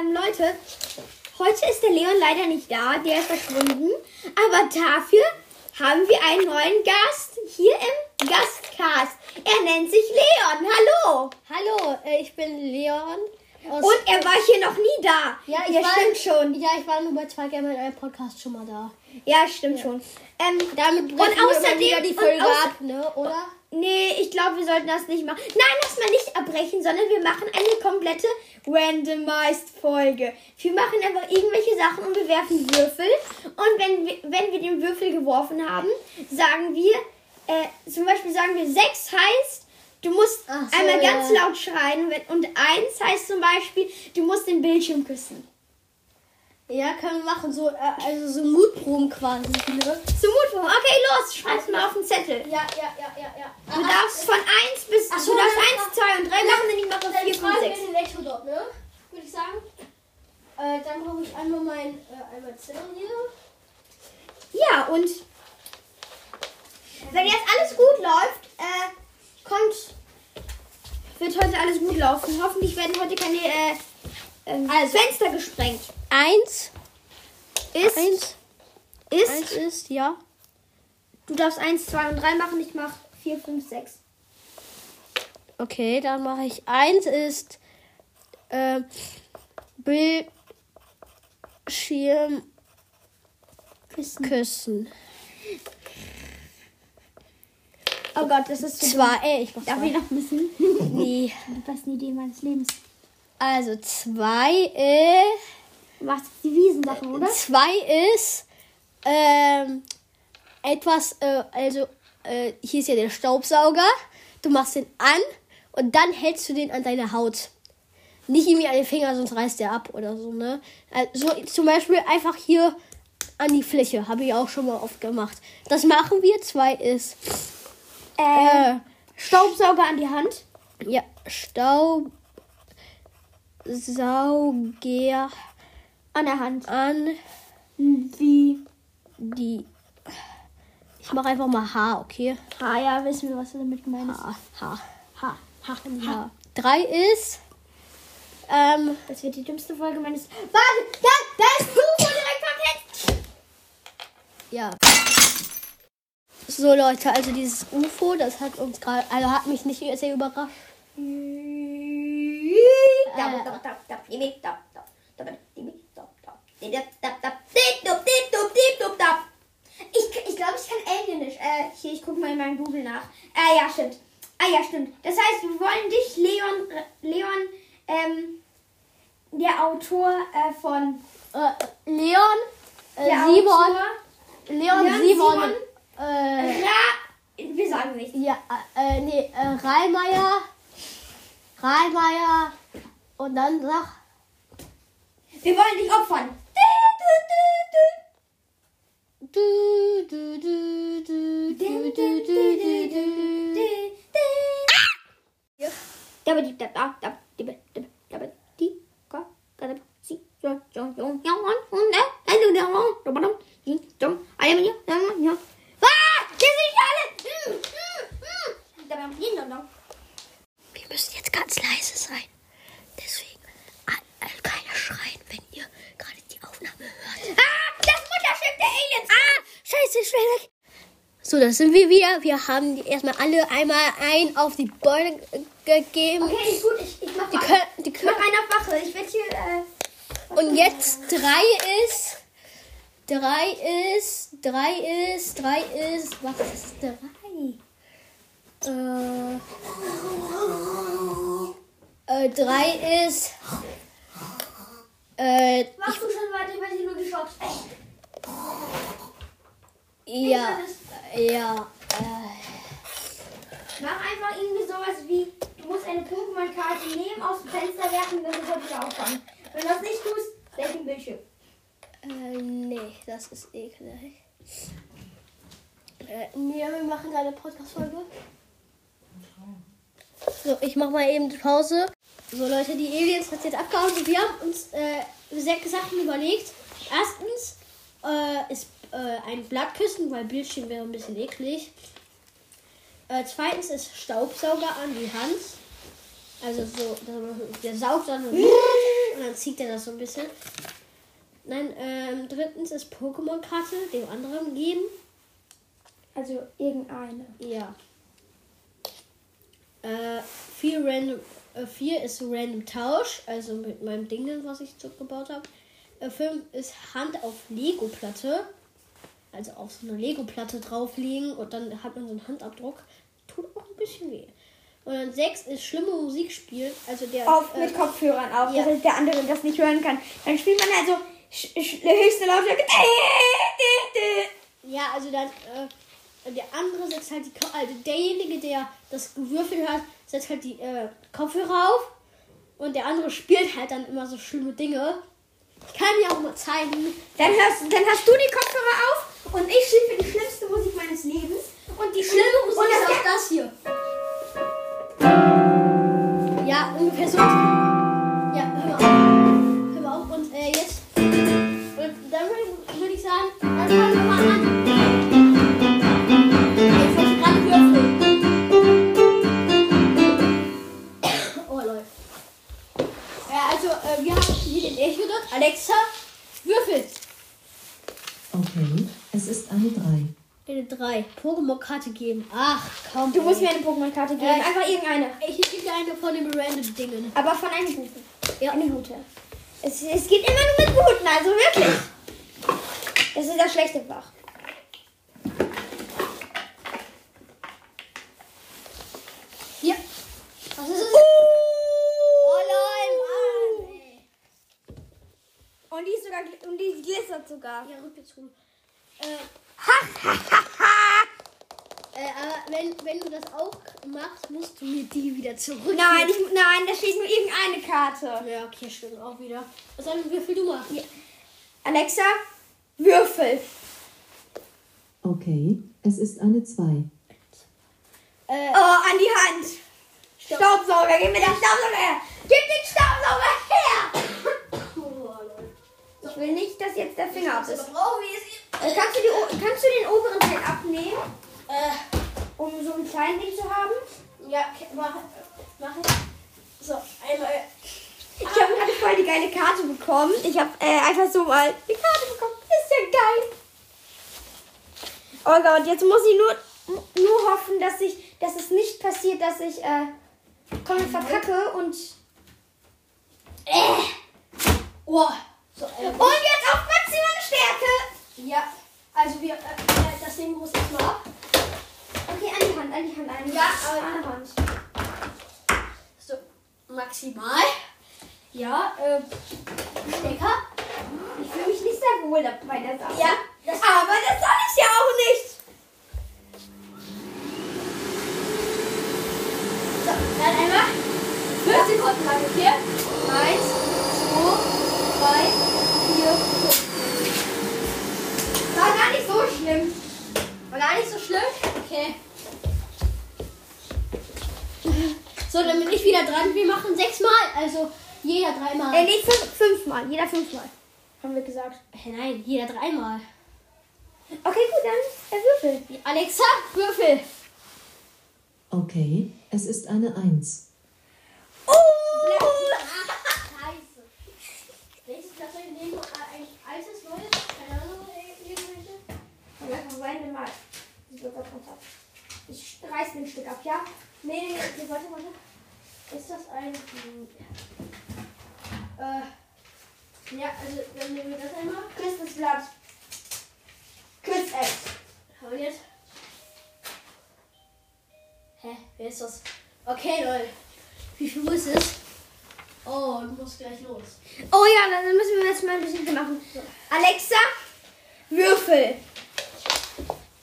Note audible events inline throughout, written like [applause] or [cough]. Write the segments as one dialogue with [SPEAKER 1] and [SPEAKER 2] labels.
[SPEAKER 1] ähm, Leute, heute ist der Leon leider nicht da, der ist verschwunden. Aber dafür haben wir einen neuen Gast hier im Gastcast. Er nennt sich Leon. Hallo.
[SPEAKER 2] Hallo, äh, ich bin Leon.
[SPEAKER 1] Und er war hier noch nie da.
[SPEAKER 2] ja, ich
[SPEAKER 1] ja
[SPEAKER 2] war,
[SPEAKER 1] stimmt schon.
[SPEAKER 2] Ja, ich war nur bei zwei Gamer in einem Podcast schon mal da.
[SPEAKER 1] Ja, stimmt schon. Ähm,
[SPEAKER 2] Damit
[SPEAKER 1] und außerdem
[SPEAKER 2] die
[SPEAKER 1] und
[SPEAKER 2] Folge
[SPEAKER 1] außer-
[SPEAKER 2] ab, ne? Oder?
[SPEAKER 1] Nee, ich glaube, wir sollten das nicht machen. Nein, lass mal nicht abbrechen, sondern wir machen eine komplette Randomized Folge. Wir machen einfach irgendwelche Sachen und wir werfen Würfel. Und wenn wir, wenn wir den Würfel geworfen haben, sagen wir, äh, zum Beispiel sagen wir, 6 heißt, du musst
[SPEAKER 2] so,
[SPEAKER 1] einmal
[SPEAKER 2] ja.
[SPEAKER 1] ganz laut schreien. Und 1 heißt zum Beispiel, du musst den Bildschirm küssen.
[SPEAKER 2] Ja, können wir machen. So, äh, also so Mutproben quasi. Ne?
[SPEAKER 1] Zum Mutproben. Okay, los, schreib's mal auf den Zettel.
[SPEAKER 2] Ja, ja, ja, ja, ja.
[SPEAKER 1] Du darfst von 1 bis,
[SPEAKER 2] Ach so,
[SPEAKER 1] du darfst
[SPEAKER 2] dann-
[SPEAKER 1] 1, 2 und 3 machen, denn ich mache
[SPEAKER 2] Dann
[SPEAKER 1] 4, 5,
[SPEAKER 2] fragen wir
[SPEAKER 1] 6.
[SPEAKER 2] den Elektrodot, ne? Würde ich sagen. Äh, dann brauche ich einmal mein äh, einmal Zettel hier.
[SPEAKER 1] Ja, und wenn jetzt alles gut läuft, äh, kommt, wird heute alles gut laufen. Hoffentlich werden heute keine äh, ähm,
[SPEAKER 2] Also.
[SPEAKER 1] Fenster gesprengt.
[SPEAKER 2] Eins.
[SPEAKER 1] Ist,
[SPEAKER 2] Eins.
[SPEAKER 1] ist,
[SPEAKER 2] Eins ist, ja.
[SPEAKER 1] du darfst 1, 2 und 3 machen, ich mach 4, 5, 6.
[SPEAKER 2] Okay, dann mache ich eins ist äh, Bildschirm
[SPEAKER 1] Küssen.
[SPEAKER 2] küssen.
[SPEAKER 1] Oh Gott, das ist zu.
[SPEAKER 2] Zwei, ey, ich mach
[SPEAKER 1] Darf
[SPEAKER 2] zwei.
[SPEAKER 1] ich noch wissen?
[SPEAKER 2] Nee.
[SPEAKER 1] Die besten Idee meines Lebens.
[SPEAKER 2] Also zwei ist
[SPEAKER 1] Machst jetzt die Wiesensachen, oder?
[SPEAKER 2] zwei ist ähm, etwas, äh, also äh, hier ist ja der Staubsauger. Du machst den an und dann hältst du den an deine Haut. Nicht irgendwie an den Finger, sonst reißt der ab oder so, ne? Also zum Beispiel einfach hier an die Fläche. Habe ich auch schon mal oft gemacht. Das machen wir. Zwei ist
[SPEAKER 1] Äh, Staubsauger an die Hand.
[SPEAKER 2] ja Staubsauger
[SPEAKER 1] An der Hand.
[SPEAKER 2] an
[SPEAKER 1] Wie?
[SPEAKER 2] die. Ich mache einfach mal H, okay?
[SPEAKER 1] Ah ja, wissen wir, was du damit gemeint hast.
[SPEAKER 2] H, H,
[SPEAKER 1] Ha, ha, ha.
[SPEAKER 2] H. Drei ist. Ähm,
[SPEAKER 1] Das wird die dümmste Folge meines. Warte, da, da ist UFO direkt Fenster.
[SPEAKER 2] ja. So Leute, also dieses UFO, das hat uns gerade, also hat mich nicht sehr überrascht.
[SPEAKER 1] Ich, ich glaube, ich kann Alienisch. Äh, hier, ich gucke mal in meinem Google nach. Äh, ja, stimmt. Ah, ja, stimmt. Das heißt, wir wollen dich, Leon, äh, Leon, ähm, der Autor äh, von
[SPEAKER 2] Äh, Leon, äh,
[SPEAKER 1] der
[SPEAKER 2] Simon,
[SPEAKER 1] Autor,
[SPEAKER 2] Leon,
[SPEAKER 1] Leon,
[SPEAKER 2] Simon,
[SPEAKER 1] Simon.
[SPEAKER 2] äh,
[SPEAKER 1] Ra, wir sagen nicht.
[SPEAKER 2] ja, äh, nee, äh, Reimeyer, Reimeyer und dann sag,
[SPEAKER 1] Wir wollen dich opfern.
[SPEAKER 2] Wir müssen jetzt ganz leise sein. Deswegen all, all keiner schreien, wenn ihr gerade die Aufnahme hört.
[SPEAKER 1] Ah, das Aliens!
[SPEAKER 2] Ah, scheiße, schnell weg. So, das sind wir wieder. Wir haben die erstmal alle einmal ein auf die Beine ge- gegeben.
[SPEAKER 1] Okay, gut, ich, ich mach
[SPEAKER 2] Die können, die
[SPEAKER 1] Ich mach
[SPEAKER 2] können.
[SPEAKER 1] einen auf Wache. Ich werde hier, äh,
[SPEAKER 2] Und jetzt drei ist. Drei ist. Drei ist. Drei ist. Was ist drei? Äh, äh, drei ist. Äh,
[SPEAKER 1] machst du schon weiter, ich werde hier nur geschockt.
[SPEAKER 2] Ja. Ja. Äh,
[SPEAKER 1] Mach einfach irgendwie sowas wie, du musst eine Pokémon-Karte nehmen, aus dem Fenster werfen, dann sofort wieder auffangen. Wenn du das nicht tust, weg im Bildschirm.
[SPEAKER 2] Äh, nee, das ist eklig. Äh, nee, wir machen eine Podcast-Folge. So, ich mach mal eben die Pause. So, Leute, die Aliens hat jetzt abgehauen und wir haben uns äh, sechs Sachen überlegt. Erstens äh, ist äh, ein Blattküssen, weil Bildschirm wäre ein bisschen eklig. Äh, zweitens ist Staubsauger an die Hand. Also so, der saugt dann und [laughs] und dann zieht er das so ein bisschen. Nein, ähm, drittens ist Pokémon-Karte dem anderen geben.
[SPEAKER 1] Also irgendeine.
[SPEAKER 2] Ja. Äh, vier random, äh, vier ist random Tausch, also mit meinem Ding, was ich zurückgebaut habe. Äh, fünf ist Hand auf Lego-Platte. Also auf so eine Lego-Platte drauflegen und dann hat man so einen Handabdruck. Tut auch ein bisschen weh. Und dann sechs ist schlimme Musik spielen. Also der.
[SPEAKER 1] Auf
[SPEAKER 2] äh,
[SPEAKER 1] mit Kopfhörern auf,
[SPEAKER 2] ja.
[SPEAKER 1] dass der andere das nicht hören kann. Dann spielt man also höchste Lautstärke.
[SPEAKER 2] Ja, also dann, äh, der andere setzt halt die, Ko- also derjenige, der das Gewürfel hört, setzt halt die äh, Kopfhörer auf und der andere spielt halt dann immer so schlimme Dinge. Ich kann dir auch mal zeigen.
[SPEAKER 1] Dann, hörst, dann hast du die Kopfhörer auf und ich spiele die schlimmste Musik meines Lebens. Und die
[SPEAKER 2] Schlimme Musik
[SPEAKER 1] und
[SPEAKER 2] ist auch das hier. Ja, ungefähr so. Ja, hör mal auf. Hör mal auf. Und äh, jetzt. Und dann würde würd ich sagen, dann fangen wir mal an. Oh, läuft. Ja, also, äh, wir haben hier den Echo dort. Alexa.
[SPEAKER 3] Okay, es ist eine 3.
[SPEAKER 2] Eine 3. Pokémon-Karte geben. Ach, komm.
[SPEAKER 1] du musst mir eine Pokémon-Karte geben.
[SPEAKER 2] Äh,
[SPEAKER 1] Einfach irgendeine.
[SPEAKER 2] Ich gebe dir eine von den random Dingen.
[SPEAKER 1] Aber von einem guten.
[SPEAKER 2] Ja.
[SPEAKER 1] Eine gute. Es, es geht immer nur mit guten, also wirklich. [clears throat] Das ist das schlechte Fach.
[SPEAKER 2] Hier. Was ist es? Oh lol, Mann, ey.
[SPEAKER 1] Und die, ist sogar, gl- und die glitzert sogar.
[SPEAKER 2] Ja, rück jetzt rum. Äh, äh, aber wenn, wenn du das auch machst, musst du mir die wieder zurück.
[SPEAKER 1] Nein, ich, nein, da steht nur irgendeine Karte.
[SPEAKER 2] Ja, okay, stimmt auch wieder. Was soll würfel du mal? Ja.
[SPEAKER 1] Alexa, Würfel.
[SPEAKER 3] Okay, es ist eine 2.
[SPEAKER 2] Äh,
[SPEAKER 1] Oh, an die Hand. Staubsauger, gib mir den Staubsauger. Gib den Staubsauger. Ich will nicht, dass jetzt der Finger ab ist. Äh, Kannst du, die, kannst du den oberen Teil abnehmen,
[SPEAKER 2] Äh,
[SPEAKER 1] um so ein kleines Ding zu haben?
[SPEAKER 2] ja, mach, mach ich. So, einmal.
[SPEAKER 1] Ich habe gerade voll die geile Karte bekommen. Ich habe äh, einfach so mal die Karte bekommen. Ist ja geil. Oh Gott, jetzt muss ich nur, nur hoffen, dass, ich, dass es nicht passiert, dass ich äh, komplett verkacke und... Äh.
[SPEAKER 2] Oh, so,
[SPEAKER 1] Und jetzt auf maximale Stärke.
[SPEAKER 2] ja, also wir, äh, das Ding muss erstmal ab.
[SPEAKER 1] Okay, an die Hand, an die Hand, an die
[SPEAKER 2] Ja,
[SPEAKER 1] Hand.
[SPEAKER 2] aber-
[SPEAKER 1] an die Hand.
[SPEAKER 2] So, maximal. Ja, äh, Stecker.
[SPEAKER 1] Ich fühle mich nicht sehr wohl bei der Sache.
[SPEAKER 2] Ja, das
[SPEAKER 1] Aber das soll ich ja auch nicht.
[SPEAKER 2] So, dann einmal 5 Sekunden lang, okay? 1, 2, 3, 4, 5.
[SPEAKER 1] War gar nicht so schlimm.
[SPEAKER 2] War gar nicht so schlimm? Okay. So, dann bin ich wieder dran. Wir machen sechsmal, also jeder dreimal.
[SPEAKER 1] Äh, nee, fünf, fünfmal. Jeder fünfmal. Haben wir gesagt.
[SPEAKER 2] Äh, nein, jeder dreimal.
[SPEAKER 1] Okay, gut, dann Würfel.
[SPEAKER 2] Alexa, Würfel.
[SPEAKER 3] Okay, es ist eine 1.
[SPEAKER 1] Oh!
[SPEAKER 2] Scheiße. Welches Glas soll ich nehmen? Äh, Ein altes, neues? Keine Ahnung, irgendwelche?
[SPEAKER 1] Ja, Moment mal. Das runter. Ich reiß ein Stück ab, ja? Nee, nee, nee, warte, warte.
[SPEAKER 2] Ist das ein. Äh. Ja, also dann nehmen wir das einmal.
[SPEAKER 1] Küss das Blatt. Küss es.
[SPEAKER 2] Und jetzt. Hä? Wer ist das? Okay, Leute. Wie viel Uhr ist es? Oh, du musst gleich los.
[SPEAKER 1] Oh ja, dann müssen wir jetzt mal ein bisschen machen. Alexa, Würfel.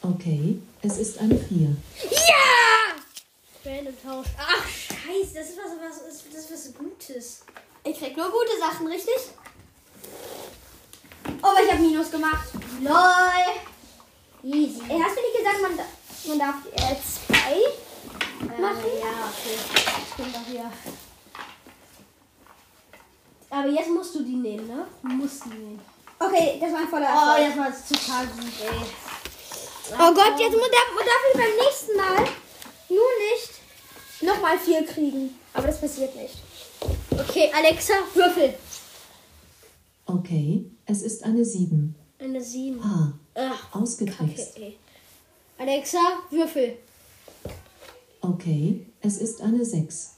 [SPEAKER 3] Okay, es ist eine 4.
[SPEAKER 1] Ja!
[SPEAKER 2] Random Tausch. Ach, scheiße, das ist was, was, das ist was Gutes.
[SPEAKER 1] Ich krieg nur gute Sachen, richtig? Oh, aber ich habe Minus gemacht.
[SPEAKER 2] LOL. Easy.
[SPEAKER 1] Ey, hast du nicht gesagt, man, man darf äh, zwei? machen?
[SPEAKER 2] Äh, ja, okay. Stimmt doch hier. Aber jetzt musst du die nehmen, ne? Du musst die nehmen.
[SPEAKER 1] Okay, das war ein voller
[SPEAKER 2] Oh,
[SPEAKER 1] Erfolg.
[SPEAKER 2] das war total gut, ey.
[SPEAKER 1] Oh Gott, jetzt muss darf, darf ich beim nächsten Mal nur nicht nochmal vier kriegen. Aber das passiert nicht.
[SPEAKER 2] Okay, Alexa, Würfel.
[SPEAKER 3] Okay, es ist eine 7.
[SPEAKER 2] Eine 7.
[SPEAKER 3] A.
[SPEAKER 2] Ach,
[SPEAKER 3] Ausgetrickst.
[SPEAKER 2] Kacke. Alexa, Würfel.
[SPEAKER 3] Okay, es ist eine 6.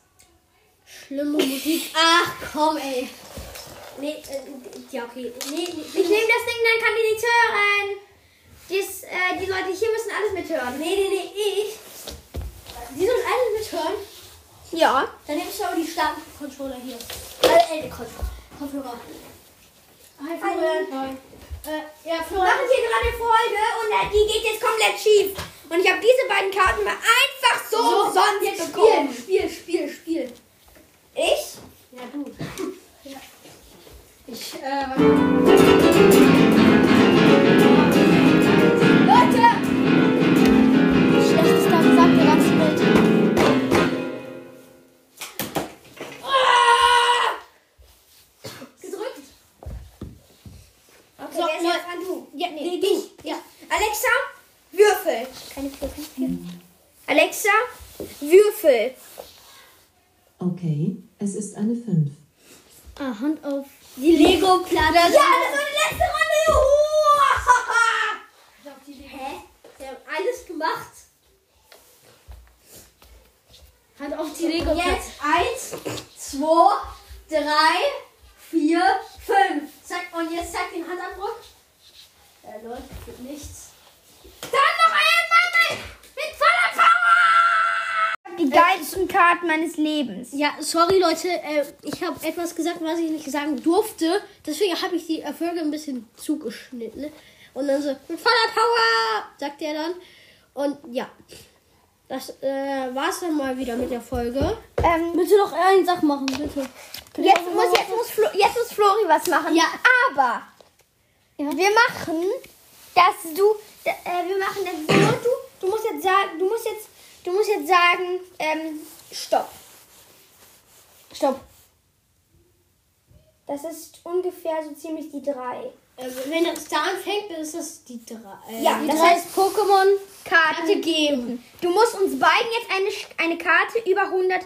[SPEAKER 2] Schlimme Musik. Ach, komm, ey. Nee, äh, ja, okay. Nee, nee,
[SPEAKER 1] Ich nehme das Ding, dann kann die nichts hören. Dies, äh, die Leute hier müssen alles mithören.
[SPEAKER 2] nee, nee, nee, ich. Die sollen alle mithören.
[SPEAKER 1] Ja.
[SPEAKER 2] Dann nimmst du aber die starken Controller hier. Äh, äh, Controller. Kopfhörer. Hi, Florian. Hi. Äh, ja,
[SPEAKER 1] Wir
[SPEAKER 2] Florian.
[SPEAKER 1] machen hier gerade Folge und äh, die geht jetzt Keine Würfel. Alexa, Würfel.
[SPEAKER 3] Okay, es ist eine 5.
[SPEAKER 2] Ah, Hand auf die Lego-Platte.
[SPEAKER 1] Ja, das war die letzte Runde. Juhu.
[SPEAKER 2] Hä? Wir haben alles gemacht. Hand auf die Lego.
[SPEAKER 1] Jetzt
[SPEAKER 2] eins, zwei, drei, vier, fünf. Zack, und jetzt zeig den Handabdruck. Äh, Leute, geht nichts.
[SPEAKER 1] Dann noch einmal mit voller Power. Die geilsten Karten meines Lebens.
[SPEAKER 2] Ja, sorry Leute, äh, ich habe etwas gesagt, was ich nicht sagen durfte. Deswegen habe ich die Erfolge ein bisschen zugeschnitten. Und dann so, mit voller Power, sagt er dann. Und ja, das äh, war's dann mal wieder mit der Folge.
[SPEAKER 1] Ähm,
[SPEAKER 2] Bitte noch eine Sache machen, bitte.
[SPEAKER 1] jetzt, muss, jetzt, muss Flo, jetzt muss Flori was machen.
[SPEAKER 2] Ja.
[SPEAKER 1] Aber wir machen, dass du, äh, wir machen das so, du, du musst jetzt sagen, du musst jetzt, du musst jetzt sagen, ähm, stopp.
[SPEAKER 2] Stopp.
[SPEAKER 1] Das ist ungefähr so ziemlich die drei.
[SPEAKER 2] Äh, wenn das da anfängt, dann ist das die drei. Äh,
[SPEAKER 1] Ja,
[SPEAKER 2] die
[SPEAKER 1] das
[SPEAKER 2] drei
[SPEAKER 1] heißt
[SPEAKER 2] Pokémon.
[SPEAKER 1] Karte geben. Du musst uns beiden jetzt eine, eine Karte über 100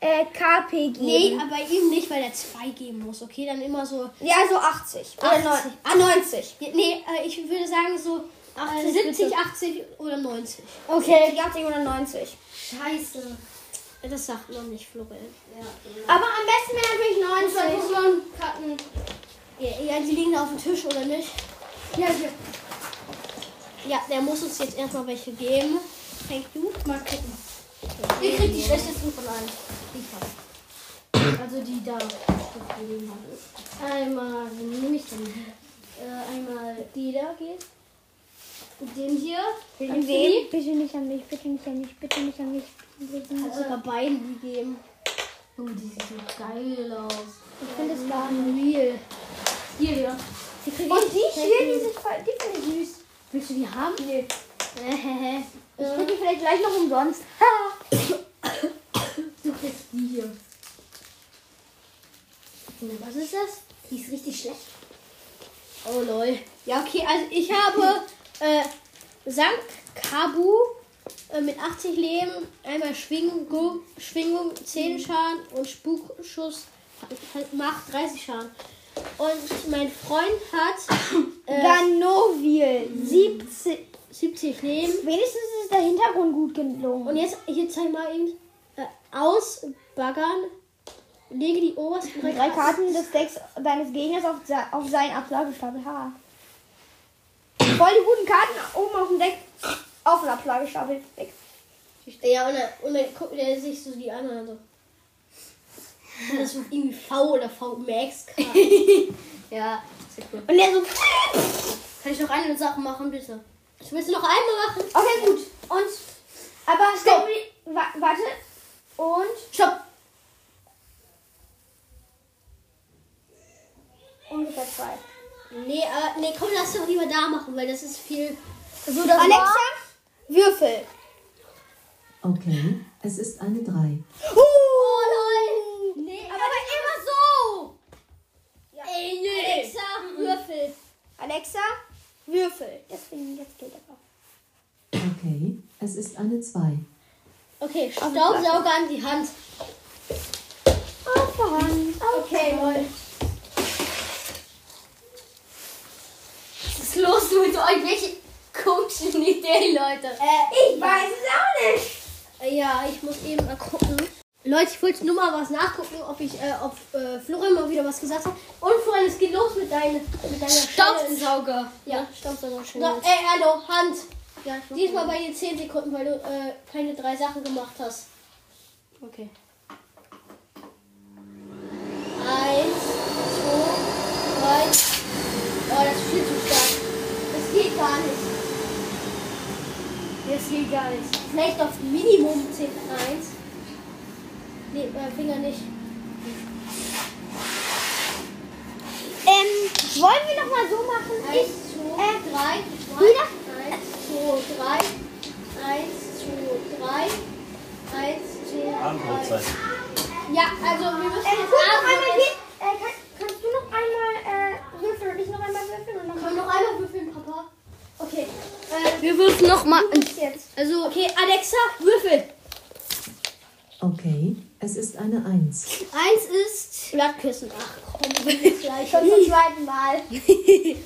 [SPEAKER 1] äh, KP geben.
[SPEAKER 2] Nee, aber ihm nicht, weil er zwei geben muss, okay? Dann immer so.
[SPEAKER 1] Ja, so 80. Oder
[SPEAKER 2] 80.
[SPEAKER 1] neun- ah, 90.
[SPEAKER 2] Ja, Nee, äh, ich würde sagen so
[SPEAKER 1] 80
[SPEAKER 2] äh, 70,
[SPEAKER 1] bitte.
[SPEAKER 2] 80 oder 90.
[SPEAKER 1] Okay. 80 oder 90.
[SPEAKER 2] Scheiße. Das sagt man nicht, Florian. Ja.
[SPEAKER 1] Aber am besten wäre natürlich 90.
[SPEAKER 2] Pokémon-Karten. Ja, ja, die liegen auf dem Tisch, oder nicht?
[SPEAKER 1] Ja, hier.
[SPEAKER 2] Ja, der muss uns jetzt erstmal welche geben. Thank you. Mal gucken. Ihr kriegt die schlechtesten von allen. Hab. Also die da gegeben haben. Einmal, nehme ich denn? Äh, einmal die da geht. Den hier.
[SPEAKER 1] An wen? Bitte nicht an mich, bitte nicht an mich, bitte nicht an mich. Nicht.
[SPEAKER 2] Kannst sogar beiden die geben. Oh, die sieht so geil aus.
[SPEAKER 1] Ich finde es gar
[SPEAKER 2] Real. Hier, ja. Die krieg
[SPEAKER 1] Und
[SPEAKER 2] ich.
[SPEAKER 1] die hier, die sind voll, die finde ich süß.
[SPEAKER 2] Willst du die haben?
[SPEAKER 1] Nee. [laughs] Ich kriege die vielleicht gleich noch umsonst. [coughs]
[SPEAKER 2] Du kriegst die hier. Was ist das? Die ist richtig schlecht. Oh lol. Ja, okay, also ich habe [laughs] äh, Sank Kabu äh, mit 80 Leben, einmal Schwingung, Schwingung 10 Schaden und Spukschuss macht 30 Schaden. Und mein Freund hat äh,
[SPEAKER 1] Ganovil, 70.
[SPEAKER 2] 70 Leben.
[SPEAKER 1] Wenigstens ist der Hintergrund gut gelungen.
[SPEAKER 2] Und jetzt, hier zeig mal eben, äh, ausbaggern. Lege die obersten drei,
[SPEAKER 1] drei Karten des Decks deines Gegners auf, auf seinen Ablagestapel. Ha. Voll die guten Karten oben auf dem Deck auf den Ablagestapel. Weg.
[SPEAKER 2] Ja, und dann, und dann guckt er sich so die anderen so. Das ist irgendwie V oder V Max [laughs] ja, sehr cool.
[SPEAKER 1] Und der so.
[SPEAKER 2] Kann ich noch eine Sache machen, bitte? Ich will es noch einmal machen.
[SPEAKER 1] Okay, gut. Und. Aber
[SPEAKER 2] Stopp.
[SPEAKER 1] Wa warte. Und.
[SPEAKER 2] Stopp.
[SPEAKER 1] Ungefähr zwei.
[SPEAKER 2] Nee, äh, nee, komm, lass doch lieber da machen, weil das ist viel.
[SPEAKER 1] So, das Alexa, Würfel.
[SPEAKER 3] Okay, es ist eine 3.
[SPEAKER 1] Oh, lol.
[SPEAKER 2] Nee,
[SPEAKER 1] aber immer so.
[SPEAKER 2] Ey, nee. Alexa, Würfel.
[SPEAKER 1] Alexa, Würfel. Deswegen, jetzt geht aber.
[SPEAKER 3] Okay, es ist eine 2.
[SPEAKER 2] Okay, Staubsauger an die Hand.
[SPEAKER 1] Auf der Hand. Auf
[SPEAKER 2] Okay,
[SPEAKER 1] der Hand.
[SPEAKER 2] lol. Irgendwelche komischen Ideen, Leute.
[SPEAKER 1] Ich weiß es auch nicht.
[SPEAKER 2] Äh, ja, ich muss eben mal gucken. Leute, ich wollte nur mal was nachgucken, ob ich, äh, ob äh, Florian mal wieder was gesagt hat. Und Florian, es geht los mit, dein, mit deiner.
[SPEAKER 4] Staubsauger.
[SPEAKER 2] Ja, Staubsauger schön.
[SPEAKER 4] Na,
[SPEAKER 2] ey, hallo, Hand.
[SPEAKER 4] Ja,
[SPEAKER 2] Diesmal
[SPEAKER 4] mal.
[SPEAKER 2] bei dir 10 Sekunden, weil du äh, keine drei Sachen gemacht hast.
[SPEAKER 4] Okay.
[SPEAKER 2] Eins, zwei, drei. Oh, das ist viel zu geht gar nicht. Das geht gar nicht. Vielleicht auf Minimum 10. Eins. Nee, äh, Finger nicht.
[SPEAKER 1] Ähm, wollen wir noch mal so machen?
[SPEAKER 2] Eins,
[SPEAKER 1] Ich,
[SPEAKER 2] zwei,
[SPEAKER 1] äh,
[SPEAKER 2] drei.
[SPEAKER 1] wieder?
[SPEAKER 2] Eins, zwei, drei. Eins, zwei, drei. Eins, zwei,
[SPEAKER 5] Abendbrotzeit.
[SPEAKER 2] Ja, also wir müssen
[SPEAKER 1] äh,
[SPEAKER 2] jetzt
[SPEAKER 1] guck noch
[SPEAKER 2] Abend
[SPEAKER 1] einmal
[SPEAKER 2] essen.
[SPEAKER 1] hier. Äh, kann, kannst du noch einmal äh, würfeln und ich noch einmal würfeln und dann
[SPEAKER 2] Können wir noch einmal würfeln, Papa? Okay. Äh,
[SPEAKER 4] Wir würfen nochmal.
[SPEAKER 1] du bist jetzt.
[SPEAKER 2] also, okay, Alexa, würfel.
[SPEAKER 3] Okay, es ist eine Eins.
[SPEAKER 2] Eins ist Blattküssen. Ach komm, gleich.
[SPEAKER 1] Schon zum [laughs] zweiten Mal. [laughs]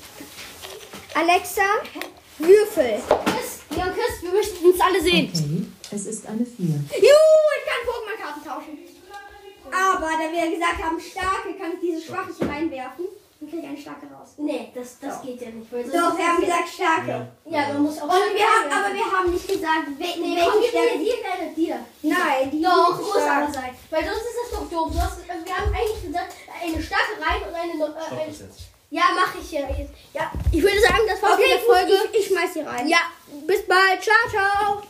[SPEAKER 1] Alexa, würfel.
[SPEAKER 2] Chris, Leon Chris, wir möchten uns alle sehen.
[SPEAKER 3] Okay, es ist eine Vier.
[SPEAKER 1] Juhu, ich kann Pokémon-Karten tauschen. Aber da wir gesagt haben, starke, kann ich diese schwache hier reinwerfen starke raus.
[SPEAKER 2] Nee, das, das geht ja nicht. Weil
[SPEAKER 1] Doch, wir haben gesagt starke.
[SPEAKER 2] Ja, man muss auch
[SPEAKER 1] Und wir haben, aber wir haben nicht gesagt, wel
[SPEAKER 2] Nee,
[SPEAKER 1] welche
[SPEAKER 2] komm,
[SPEAKER 1] Stärke.
[SPEAKER 2] mir dir deine dir.
[SPEAKER 1] Nein, die
[SPEAKER 2] Doch, muss
[SPEAKER 1] stark.
[SPEAKER 2] aber sein. Weil sonst ist das doch doof. Du hast, also wir haben eigentlich gesagt, eine starke rein und eine. Äh, eine ja, mache ich ja. jetzt. Ja, ich würde sagen, das war's
[SPEAKER 1] Okay,
[SPEAKER 2] mit der Folge.
[SPEAKER 1] ich, ich schmeiß sie rein.
[SPEAKER 2] Ja, bis bald. Ciao, ciao.